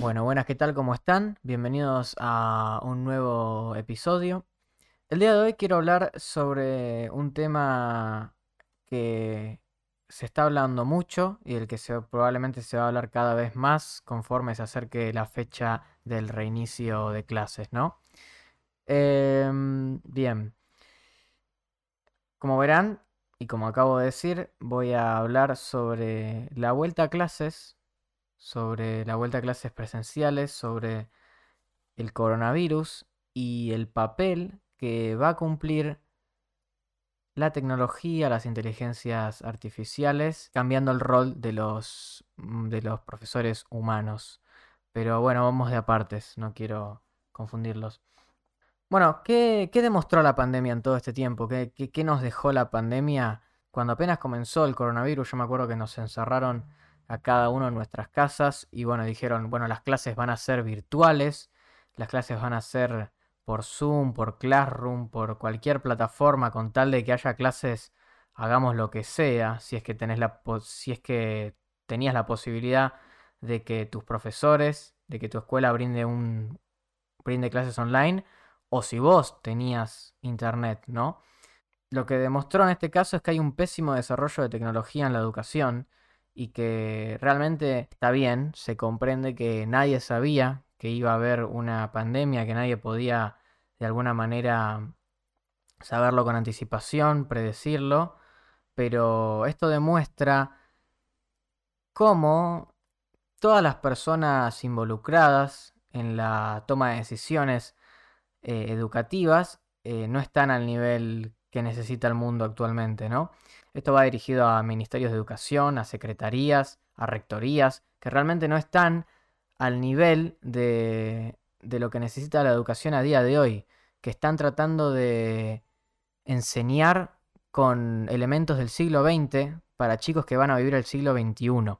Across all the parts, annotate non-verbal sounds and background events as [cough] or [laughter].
Bueno, buenas, ¿qué tal? ¿Cómo están? Bienvenidos a un nuevo episodio. El día de hoy quiero hablar sobre un tema que se está hablando mucho y del que probablemente se va a hablar cada vez más conforme se acerque la fecha del reinicio de clases, ¿no? Em, bien, como verán y como acabo de decir, voy a hablar sobre la vuelta a clases sobre la vuelta a clases presenciales, sobre el coronavirus y el papel que va a cumplir la tecnología, las inteligencias artificiales, cambiando el rol de los, mm, de los profesores humanos. Pero bueno, vamos de apartes, no quiero confundirlos. Bueno, ¿qué, demostró la pandemia en todo este tiempo? ¿Qué, qué nos dejó la pandemia? Cuando apenas comenzó el coronavirus, yo me acuerdo que nos encerraron a cada uno en nuestras casas y bueno, dijeron, bueno, las clases van a ser virtuales, las clases van a ser por Zoom, por Classroom, por cualquier plataforma con tal de que haya clases, hagamos lo que sea, si es que tenés la si es que tenías la posibilidad de que tus profesores, de que tu escuela brinde un brinde clases online o si vos tenías internet, ¿no? Lo que demostró en este caso es que hay un pésimo desarrollo de tecnología en la educación y que realmente está bien, se comprende que nadie sabía que iba a haber una pandemia, que nadie podía de alguna manera saberlo con anticipación, predecirlo, pero esto demuestra cómo todas las personas involucradas en la toma de decisiones eh, educativas eh, no están al nivel que necesita el mundo actualmente, ¿no? Esto va dirigido a ministerios de educación, a secretarías, a rectorías, que realmente no están al nivel de, de lo que necesita la educación a día de hoy, que están tratando de enseñar con elementos del siglo XX para chicos que van a vivir el siglo XXI.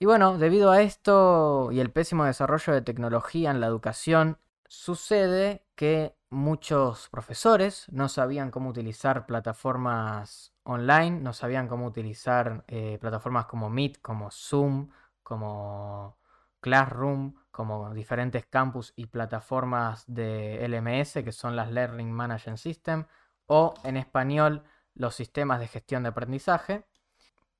Y bueno, debido a esto y el pésimo desarrollo de tecnología en la educación, sucede que muchos profesores no sabían cómo utilizar plataformas online, no sabían cómo utilizar eh, plataformas como Meet, como Zoom, como Classroom, como diferentes campus y plataformas de LMS, que son las Learning Management System, o en español los sistemas de gestión de aprendizaje,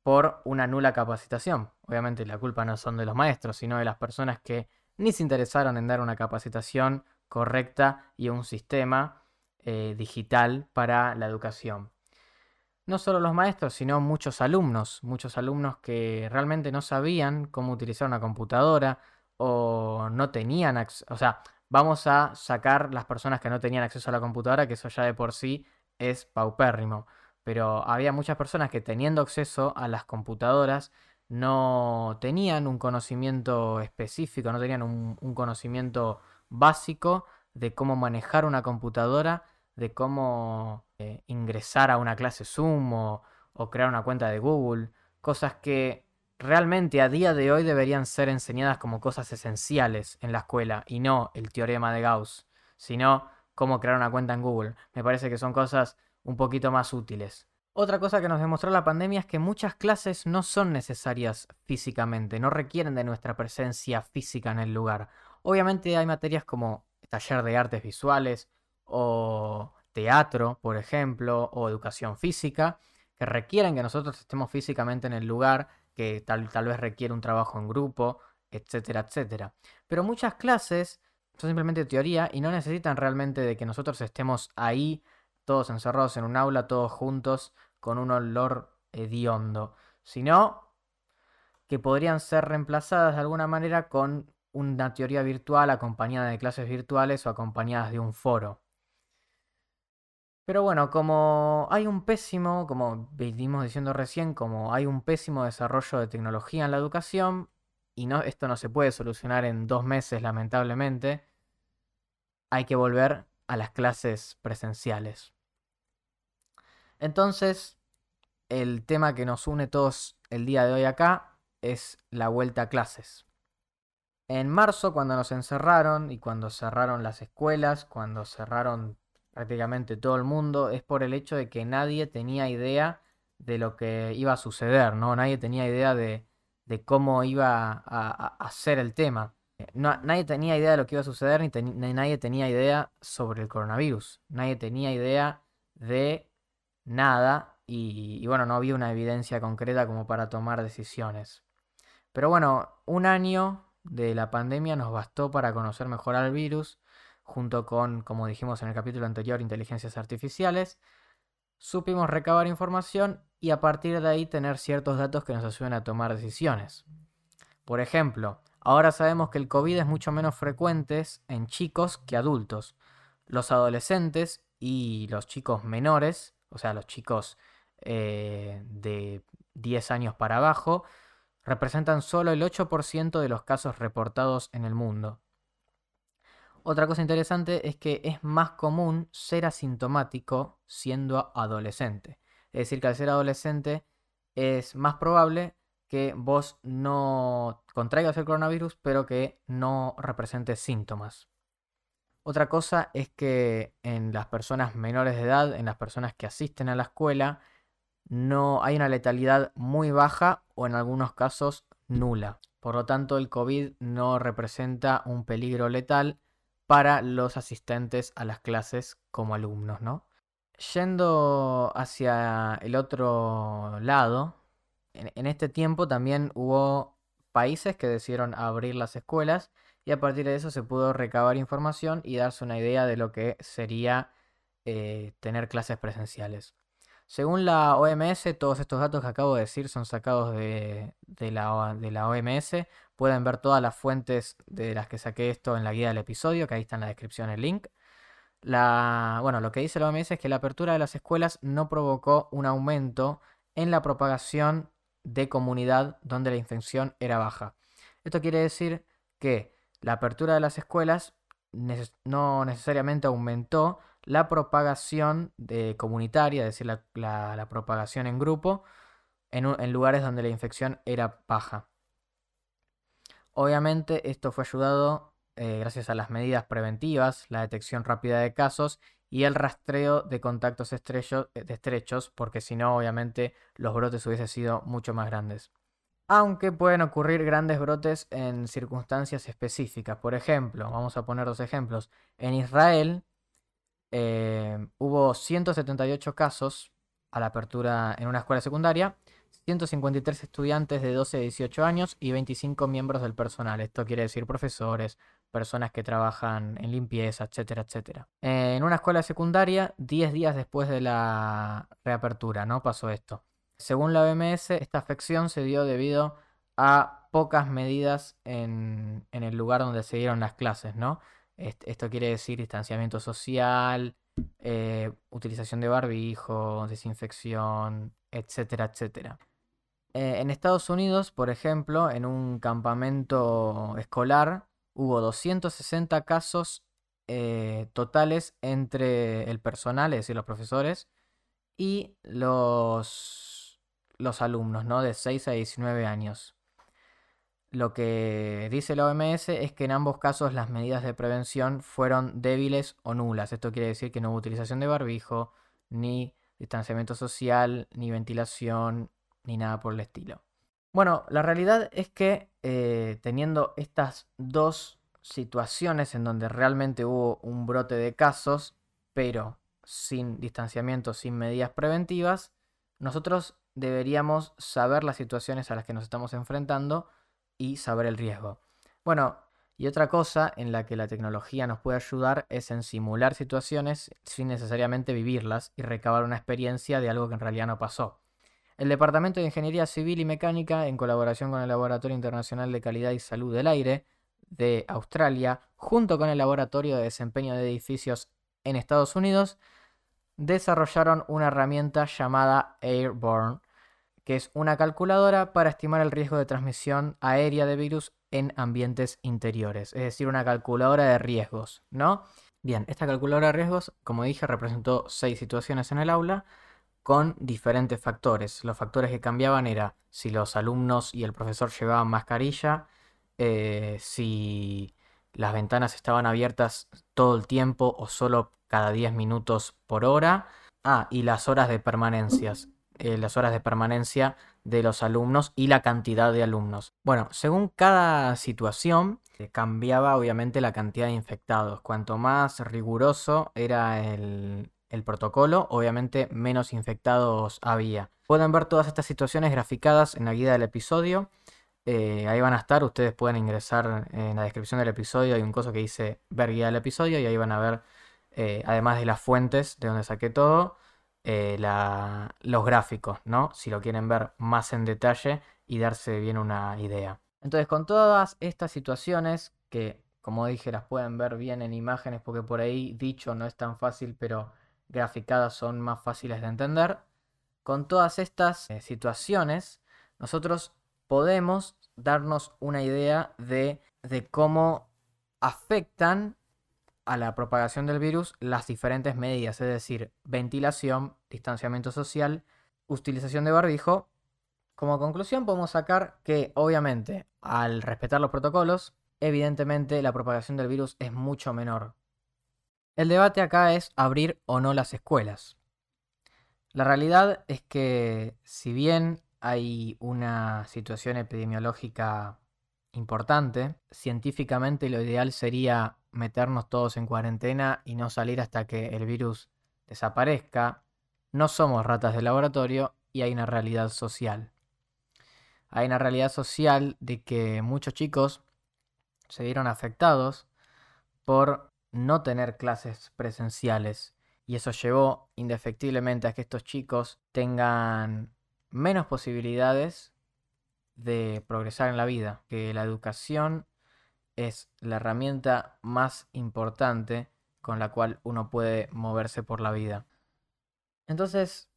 por una nula capacitación. Obviamente la culpa no son de los maestros, sino de las personas que ni se interesaron en dar una capacitación correcta y un sistema eh, digital para la educación. No solo los maestros, sino muchos alumnos, muchos alumnos que realmente no sabían cómo utilizar una computadora o no tenían acceso, o sea, vamos a sacar las personas que no tenían acceso a la computadora, que eso ya de por sí es paupérrimo. Pero había muchas personas que teniendo acceso a las computadoras no tenían un conocimiento específico, no tenían un conocimiento básico de cómo manejar una computadora, de cómo eh, ingresar a una clase Zoom o, crear una cuenta de Google, cosas que realmente a día de hoy deberían ser enseñadas como cosas esenciales en la escuela y no el teorema de Gauss, sino cómo crear una cuenta en Google. Me parece que son cosas un poquito más útiles. Otra cosa que nos demostró la pandemia es que muchas clases no son necesarias físicamente, no requieren de nuestra presencia física en el lugar. Obviamente hay materias como taller de artes visuales o teatro, por ejemplo, o educación física, que requieren que nosotros estemos físicamente en el lugar, que tal, tal vez requiere un trabajo en grupo, etcétera, etcétera. Pero muchas clases son simplemente teoría y no necesitan realmente de que nosotros estemos ahí, todos encerrados en un aula, todos juntos, con un olor hediondo, sino que podrían ser reemplazadas de alguna manera con una teoría virtual acompañada de clases virtuales o acompañadas de un foro. Pero bueno, como hay un pésimo, como venimos diciendo recién, como hay un pésimo desarrollo de tecnología en la educación, y no, esto no se puede solucionar en dos meses, lamentablemente, hay que volver a las clases presenciales. Entonces, el tema que nos une todos el día de hoy acá es la vuelta a clases. En marzo, cuando nos encerraron y cuando cerraron las escuelas, cuando cerraron prácticamente todo el mundo, es por el hecho de que nadie tenía idea de lo que iba a suceder, ¿no? Nadie tenía idea de, cómo iba a, a, ser el tema. nadie tenía idea de lo que iba a suceder, ni, nadie tenía idea sobre el coronavirus. Nadie tenía idea de nada y, bueno, no había una evidencia concreta como para tomar decisiones. Pero bueno, un año de la pandemia nos bastó para conocer mejor al virus, junto con, como dijimos en el capítulo anterior, inteligencias artificiales. Supimos recabar información y a partir de ahí tener ciertos datos que nos ayuden a tomar decisiones. Por ejemplo, ahora sabemos que el COVID es mucho menos frecuente en chicos que adultos. Los adolescentes y los chicos menores, o sea, los chicos eh, de 10 años para abajo, representan solo el 8% de los casos reportados en el mundo. Otra cosa interesante es que es más común ser asintomático siendo adolescente. Es decir, que al ser adolescente es más probable que vos no contraigas el coronavirus, pero que no representes síntomas. Otra cosa es que en las personas menores de edad, en las personas que asisten a la escuela, no hay una letalidad muy baja o en algunos casos nula. Por lo tanto, el COVID no representa un peligro letal para los asistentes a las clases como alumnos, ¿no? Yendo hacia el otro lado, en, este tiempo también hubo países que decidieron abrir las escuelas y a partir de eso se pudo recabar información y darse una idea de lo que sería eh, tener clases presenciales. Según la OMS, todos estos datos que acabo de decir son sacados de, la, de, la, OMS. Pueden ver todas las fuentes de las que saqué esto en la guía del episodio, que ahí está en la descripción el link. La, bueno, lo que dice la OMS es que la apertura de las escuelas no provocó un aumento en la propagación de comunidad donde la infección era baja. Esto quiere decir que la apertura de las escuelas no necesariamente aumentó la propagación de comunitaria, es decir, la, propagación en grupo, en, lugares donde la infección era baja. Obviamente esto fue ayudado eh, gracias a las medidas preventivas, la detección rápida de casos y el rastreo de contactos estrechos, estrechos porque si no, obviamente, los brotes hubiesen sido mucho más grandes. Aunque pueden ocurrir grandes brotes en circunstancias específicas. Por ejemplo, vamos a poner dos ejemplos. En Israel eh, hubo 178 casos a la apertura en una escuela secundaria, 153 estudiantes de 12 a 18 años y 25 miembros del personal. Esto quiere decir profesores, personas que trabajan en limpieza, etcétera, etcétera. en una escuela secundaria, 10 días después de la reapertura, ¿no? Pasó esto. Según la OMS, esta afección se dio debido a pocas medidas en, el lugar donde se dieron las clases, ¿no? Esto quiere decir distanciamiento social, eh, utilización de barbijo, desinfección, etcétera, etcétera. Eh, en Estados Unidos, por ejemplo, en un campamento escolar, hubo 260 casos eh, totales entre el personal, es decir, los profesores, y los, los alumnos, ¿no? De 6 a 19 años. Lo que dice la OMS es que en ambos casos las medidas de prevención fueron débiles o nulas. Esto quiere decir que no hubo utilización de barbijo, ni distanciamiento social, ni ventilación, ni nada por el estilo. Bueno, la realidad es que eh, teniendo estas dos situaciones en donde realmente hubo un brote de casos, pero sin distanciamiento, sin medidas preventivas, nosotros deberíamos saber las situaciones a las que nos estamos enfrentando y saber el riesgo. Bueno, y otra cosa en la que la tecnología nos puede ayudar es en simular situaciones sin necesariamente vivirlas y recabar una experiencia de algo que en realidad no pasó. El Departamento de Ingeniería Civil y Mecánica, en colaboración con el Laboratorio Internacional de Calidad y Salud del Aire de Australia, junto con el Laboratorio de Desempeño de Edificios en Estados Unidos, desarrollaron una herramienta llamada Airborne, que es una calculadora para estimar el riesgo de transmisión aérea de virus en ambientes interiores, es decir, una calculadora de riesgos, ¿no? Bien, esta calculadora de riesgos, como dije, representó seis situaciones en el aula con diferentes factores. Los factores que cambiaban era si los alumnos y el profesor llevaban mascarilla, eh, si las ventanas estaban abiertas todo el tiempo o solo cada 10 minutos por hora. Ah, y las horas de permanencias. Eh, las horas de permanencia de los alumnos y la cantidad de alumnos. Bueno, según cada situación, cambiaba obviamente la cantidad de infectados. Cuanto más riguroso era el, el protocolo, obviamente menos infectados había. Pueden ver todas estas situaciones graficadas en la guía del episodio. Eh, ahí van a estar, ustedes pueden ingresar en la descripción del episodio, hay un coso que dice ver guía del episodio y ahí van a ver, eh, además de las fuentes de donde saqué todo, eh, los gráficos, ¿no? Si lo quieren ver más en detalle y darse bien una idea. Entonces, con todas estas situaciones que, como dije, las pueden ver bien en imágenes porque por ahí dicho no es tan fácil, pero graficadas son más fáciles de entender. Con todas estas situaciones, nosotros podemos darnos una idea de, cómo afectan a la propagación del virus las diferentes medidas, es decir, ventilación, distanciamiento social, utilización de barbijo. Como conclusión podemos sacar que obviamente al respetar los protocolos, evidentemente la propagación del virus es mucho menor. El debate acá es abrir o no las escuelas. La realidad es que si bien hay una situación epidemiológica importante. Científicamente lo ideal sería meternos todos en cuarentena y no salir hasta que el virus desaparezca. No somos ratas de laboratorio y hay una realidad social. Hay una realidad social de que muchos chicos se vieron afectados por no tener clases presenciales y eso llevó indefectiblemente a que estos chicos tengan menos posibilidades de progresar en la vida, que la educación es la herramienta más importante con la cual uno puede moverse por la vida. Entonces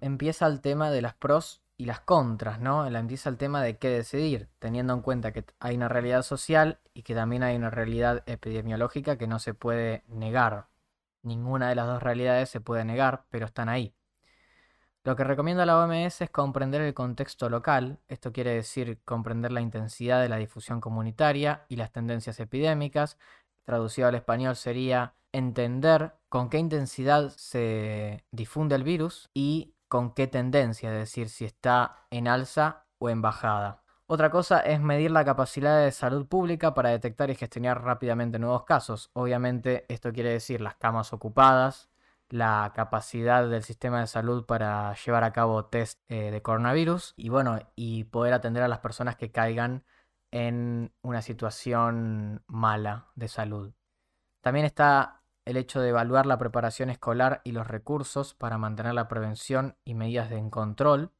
empieza el tema de las pros y las contras, ¿no? Empieza el tema de qué decidir, teniendo en cuenta que hay una realidad social y que también hay una realidad epidemiológica que no se puede negar. Ninguna de las dos realidades se puede negar, pero están ahí. Lo que recomienda la OMS es comprender el contexto local, esto quiere decir comprender la intensidad de la difusión comunitaria y las tendencias epidémicas. Traducido al español sería entender con qué intensidad se difunde el virus y con qué tendencia, es decir, si está en alza o en bajada. Otra cosa es medir la capacidad de salud pública para detectar y gestionar rápidamente nuevos casos. Obviamente esto quiere decir las camas ocupadas, la capacidad del sistema de salud para llevar a cabo test eh, de coronavirus y bueno, y poder atender a las personas que caigan en una situación mala de salud. También está el hecho de evaluar la preparación escolar y los recursos para mantener la prevención y medidas de control.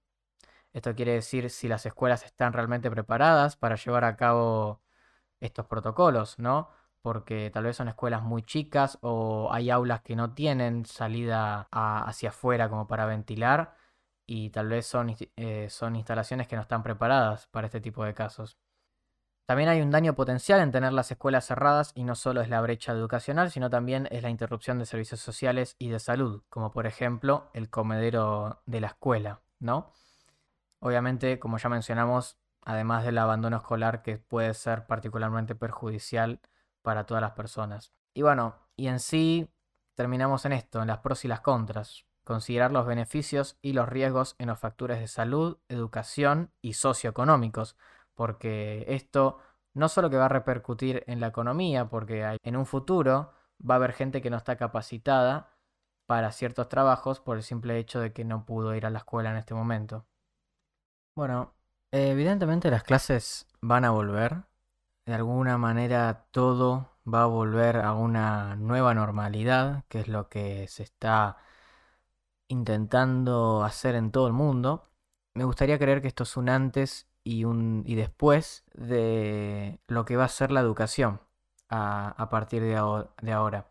Esto quiere decir si las escuelas están realmente preparadas para llevar a cabo estos protocolos, ¿no? Porque tal vez son escuelas muy chicas o hay aulas que no tienen salida hacia afuera como para ventilar y tal vez son, eh, son instalaciones que no están preparadas para este tipo de casos. También hay un daño potencial en tener las escuelas cerradas y no solo es la brecha educacional, sino también es la interrupción de servicios sociales y de salud, como por ejemplo el comedero de la escuela, ¿no? Obviamente, como ya mencionamos, además del abandono escolar que puede ser particularmente perjudicial para todas las personas. Y bueno, y en sí terminamos en esto, en las pros y las contras. Considerar los beneficios y los riesgos en los factores de salud, educación y socioeconómicos, porque esto no solo que va a repercutir en la economía, porque en un futuro va a haber gente que no está capacitada para ciertos trabajos por el simple hecho de que no pudo ir a la escuela en este momento. Bueno, evidentemente las clases van a volver, de alguna manera todo va a volver a una nueva normalidad, que es lo que se está intentando hacer en todo el mundo. Me gustaría creer que esto es un antes y un y después de lo que va a ser la educación a, partir de, ahora.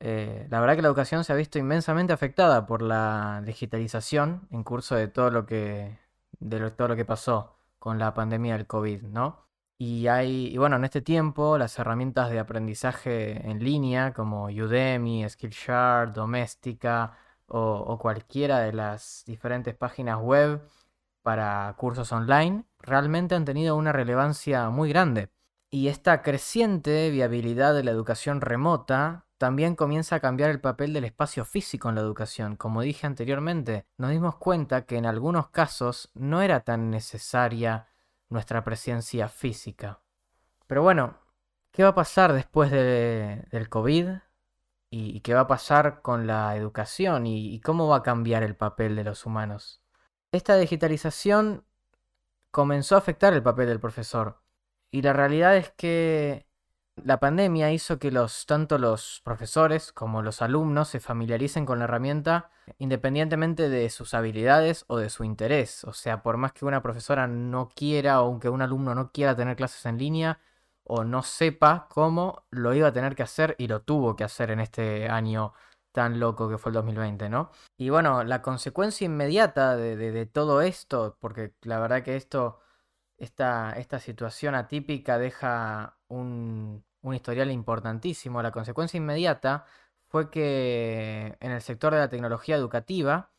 Eh, la verdad que la educación se ha visto inmensamente afectada por la digitalización en curso de todo lo que de todo lo que pasó con la pandemia del COVID, ¿no? Y hay, bueno, en este tiempo las herramientas de aprendizaje en línea como Udemy, Skillshare, Doméstica o, cualquiera de las diferentes páginas web para cursos online realmente han tenido una relevancia muy grande. Y esta creciente viabilidad de la educación remota también comienza a cambiar el papel del espacio físico en la educación. Como dije anteriormente, nos dimos cuenta que en algunos casos no era tan necesaria nuestra presencia física. Pero bueno, ¿qué va a pasar después del COVID? ¿Y, qué va a pasar con la educación? ¿Y cómo va a cambiar el papel de los humanos? Esta digitalización comenzó a afectar el papel del profesor. Y la realidad es que la pandemia hizo que los, tanto los profesores como los alumnos se familiaricen con la herramienta independientemente de sus habilidades o de su interés. O sea, por más que una profesora no quiera o que un alumno no quiera tener clases en línea o no sepa cómo, lo iba a tener que hacer y lo tuvo que hacer en este año tan loco que fue el 2020, ¿no? Y bueno, la consecuencia inmediata de, todo esto, porque la verdad que esto, esta, esta situación atípica deja un, un historial importantísimo. La consecuencia inmediata fue que en el sector de la tecnología educativa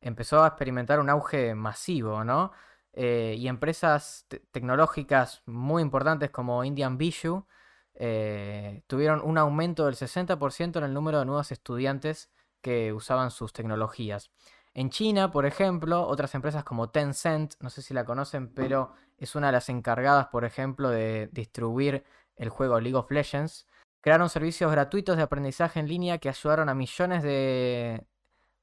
empezó a experimentar un auge masivo, ¿no? Eh, y empresas tecnológicas muy importantes como Indian Bijou eh, tuvieron un aumento del 60% en el número de nuevos estudiantes que usaban sus tecnologías. En China, por ejemplo, otras empresas como Tencent, no sé si la conocen, pero es una de las encargadas, por ejemplo, de distribuir el juego League of Legends, crearon servicios gratuitos de aprendizaje en línea que ayudaron a millones de,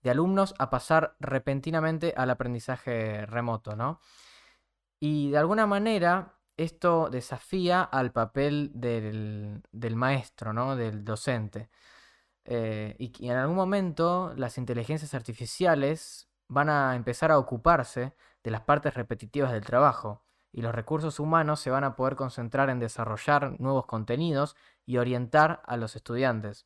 alumnos a pasar repentinamente al aprendizaje remoto, ¿no? Y de alguna manera esto desafía al papel del, maestro, ¿no? Del docente. Eh, y en algún momento las inteligencias artificiales van a empezar a ocuparse de las partes repetitivas del trabajo y los recursos humanos se van a poder concentrar en desarrollar nuevos contenidos y orientar a los estudiantes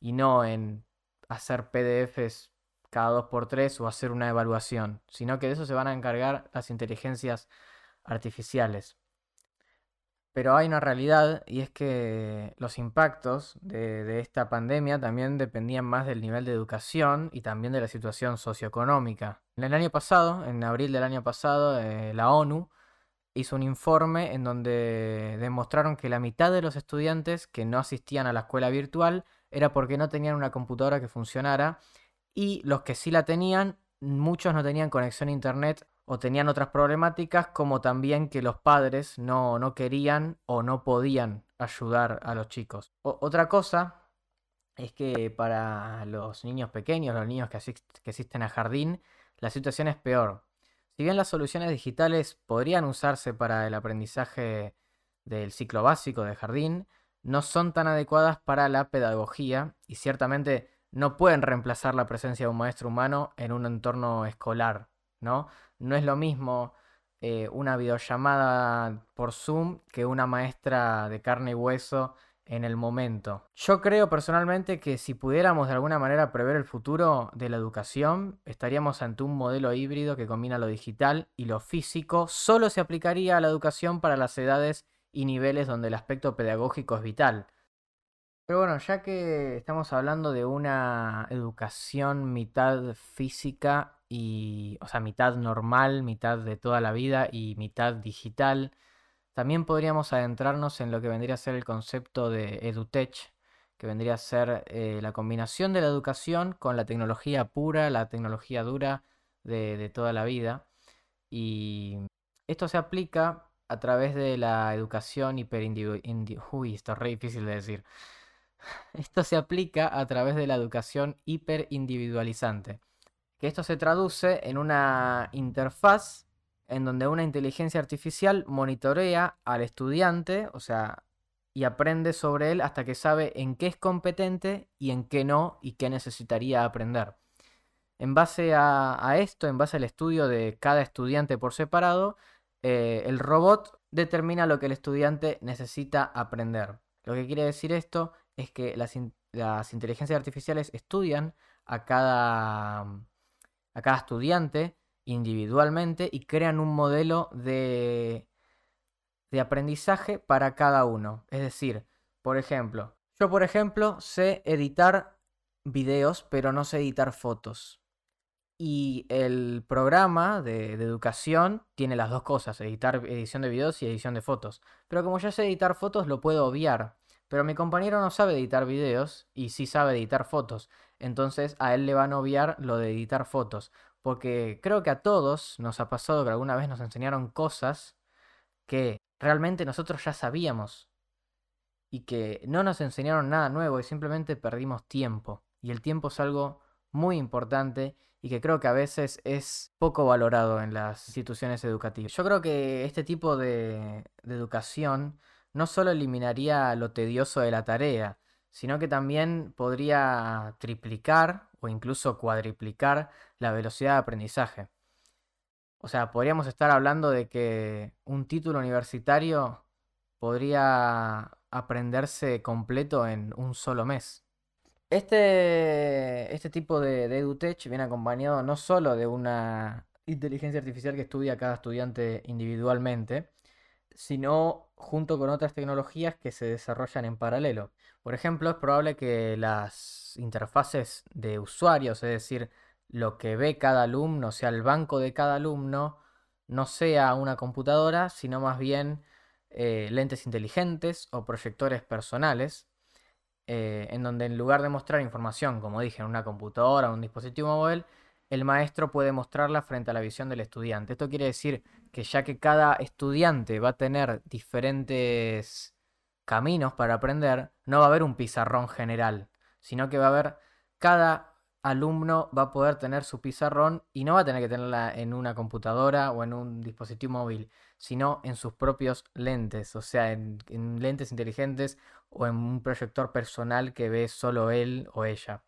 y no en hacer PDFs cada dos por tres o hacer una evaluación, sino que de eso se van a encargar las inteligencias artificiales. Pero hay una realidad y es que los impactos de, esta pandemia también dependían más del nivel de educación y también de la situación socioeconómica. En el año pasado, en abril del año pasado, eh, la ONU hizo un informe en donde demostraron que la mitad de los estudiantes que no asistían a la escuela virtual era porque no tenían una computadora que funcionara y los que sí la tenían, muchos no tenían conexión a internet o tenían otras problemáticas como también que los padres no, no querían o no podían ayudar a los chicos. otra cosa es que para los niños pequeños, los niños que, que asisten a jardín, la situación es peor si bien las soluciones digitales podrían usarse para el aprendizaje del ciclo básico de jardín, no son tan adecuadas para la pedagogía y ciertamente no pueden reemplazar la presencia de un maestro humano en un entorno escolar, ¿no? No es lo mismo eh, una videollamada por Zoom que una maestra de carne y hueso en el momento. Yo creo personalmente que si pudiéramos de alguna manera prever el futuro de la educación, estaríamos ante un modelo híbrido que combina lo digital y lo físico. Solo se aplicaría a la educación para las edades y niveles donde el aspecto pedagógico es vital. Pero bueno, ya que estamos hablando de una educación mitad física y, o sea, mitad normal, mitad de toda la vida y mitad digital, también podríamos adentrarnos en lo que vendría a ser el concepto de EduTech, que vendría a ser eh, la combinación de la educación con la tecnología pura, la tecnología dura de, toda la vida. Y esto se aplica a través de la educación hiperindividualizante. Uy, esto es re difícil de decir. [laughs] Esto se aplica a través de la educación hiperindividualizante. Que esto se traduce en una interfaz en donde una inteligencia artificial monitorea al estudiante, o sea, y aprende sobre él hasta que sabe en qué es competente y en qué no y qué necesitaría aprender. En base a, esto, en base al estudio de cada estudiante por separado, eh, el robot determina lo que el estudiante necesita aprender. Lo que quiere decir esto es que las, las inteligencias artificiales estudian a cada, a cada estudiante individualmente y crean un modelo de, de aprendizaje para cada uno. Es decir, por ejemplo, yo por ejemplo sé editar videos, pero no sé editar fotos. Y el programa de, educación tiene las dos cosas, editar edición de videos y edición de fotos. Pero como ya sé editar fotos, lo puedo obviar. Pero mi compañero no sabe editar videos y sí sabe editar fotos. Entonces a él le van a obviar lo de editar fotos porque creo que a todos nos ha pasado que alguna vez nos enseñaron cosas que realmente nosotros ya sabíamos y que no nos enseñaron nada nuevo y simplemente perdimos tiempo. Y el tiempo es algo muy importante y que creo que a veces es poco valorado en las instituciones educativas. Yo creo que este tipo de, educación no solo eliminaría lo tedioso de la tarea, sino que también podría triplicar o incluso cuadriplicar la velocidad de aprendizaje. O sea, podríamos estar hablando de que un título universitario podría aprenderse completo en un solo mes. Este, este tipo de, de EduTech viene acompañado no solo de una inteligencia artificial que estudia cada estudiante individualmente, sino junto con otras tecnologías que se desarrollan en paralelo. Por ejemplo, es probable que las interfaces de usuarios, es decir, lo que ve cada alumno, o sea, el banco de cada alumno, no sea una computadora, sino más bien eh, lentes inteligentes o proyectores personales, eh, en donde en lugar de mostrar información, como dije, en una computadora o un dispositivo móvil, el maestro puede mostrarla frente a la visión del estudiante. Esto quiere decir que ya que cada estudiante va a tener diferentes caminos para aprender, no va a haber un pizarrón general, sino que va a haber cada alumno va a poder tener su pizarrón y no va a tener que tenerla en una computadora o en un dispositivo móvil, sino en sus propios lentes, o sea, en, lentes inteligentes o en un proyector personal que ve solo él o ella.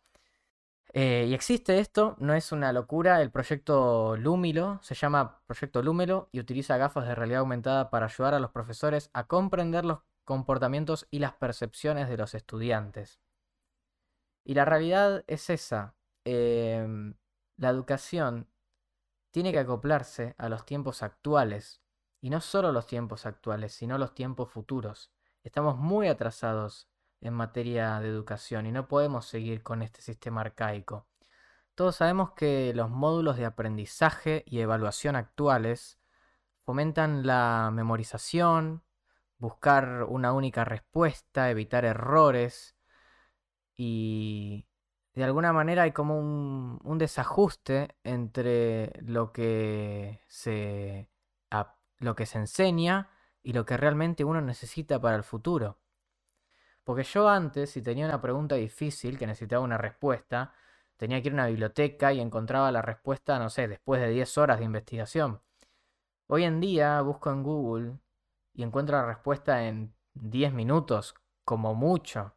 Eh, y existe esto, no es una locura, el proyecto Lumilo se llama Proyecto Lumelo y utiliza gafas de realidad aumentada para ayudar a los profesores a comprender los comportamientos y las percepciones de los estudiantes. Y la realidad es esa, Em, la educación tiene que acoplarse a los tiempos actuales. Y no solo los tiempos actuales, sino los tiempos futuros. Estamos muy atrasados en materia de educación y no podemos seguir con este sistema arcaico. Todos sabemos que los módulos de aprendizaje y evaluación actuales fomentan la memorización, buscar una única respuesta, evitar errores y de alguna manera hay como un, desajuste entre lo que se lo que se enseña y lo que realmente uno necesita para el futuro. Porque yo antes, si tenía una pregunta difícil que necesitaba una respuesta, tenía que ir a una biblioteca y encontraba la respuesta, no sé, después de 10 horas de investigación. Hoy en día busco en Google y encuentro la respuesta en 10 minutos, como mucho.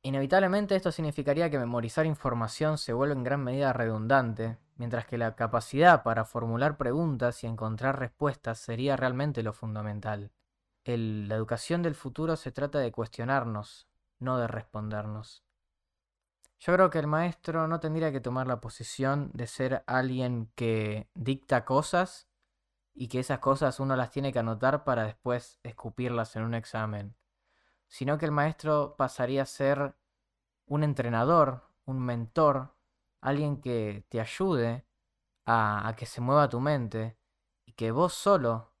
Inevitablemente esto significaría que memorizar información se vuelve en gran medida redundante, mientras que la capacidad para formular preguntas y encontrar respuestas sería realmente lo fundamental. La educación del futuro se trata de cuestionarnos, no de respondernos. Yo creo que el maestro no tendría que tomar la posición de ser alguien que dicta cosas y que esas cosas uno las tiene que anotar para después escupirlas en un examen sino que el maestro pasaría a ser un entrenador, un mentor, alguien que te ayude a, que se mueva tu mente y que vos solo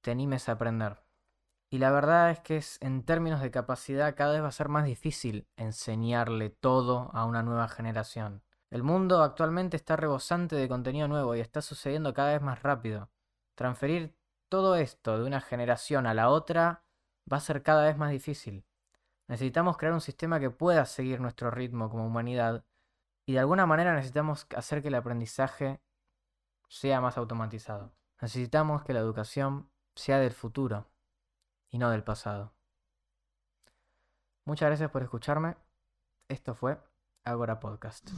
te animes a aprender. Y la verdad es que es, en términos de capacidad cada vez va a ser más difícil enseñarle todo a una nueva generación. El mundo actualmente está rebosante de contenido nuevo y está sucediendo cada vez más rápido. Transferir todo esto de una generación a la otra va a ser cada vez más difícil. Necesitamos crear un sistema que pueda seguir nuestro ritmo como humanidad y de alguna manera necesitamos hacer que el aprendizaje sea más automatizado. Necesitamos que la educación sea del futuro y no del pasado. Muchas gracias por escucharme. Esto fue Agora Podcast.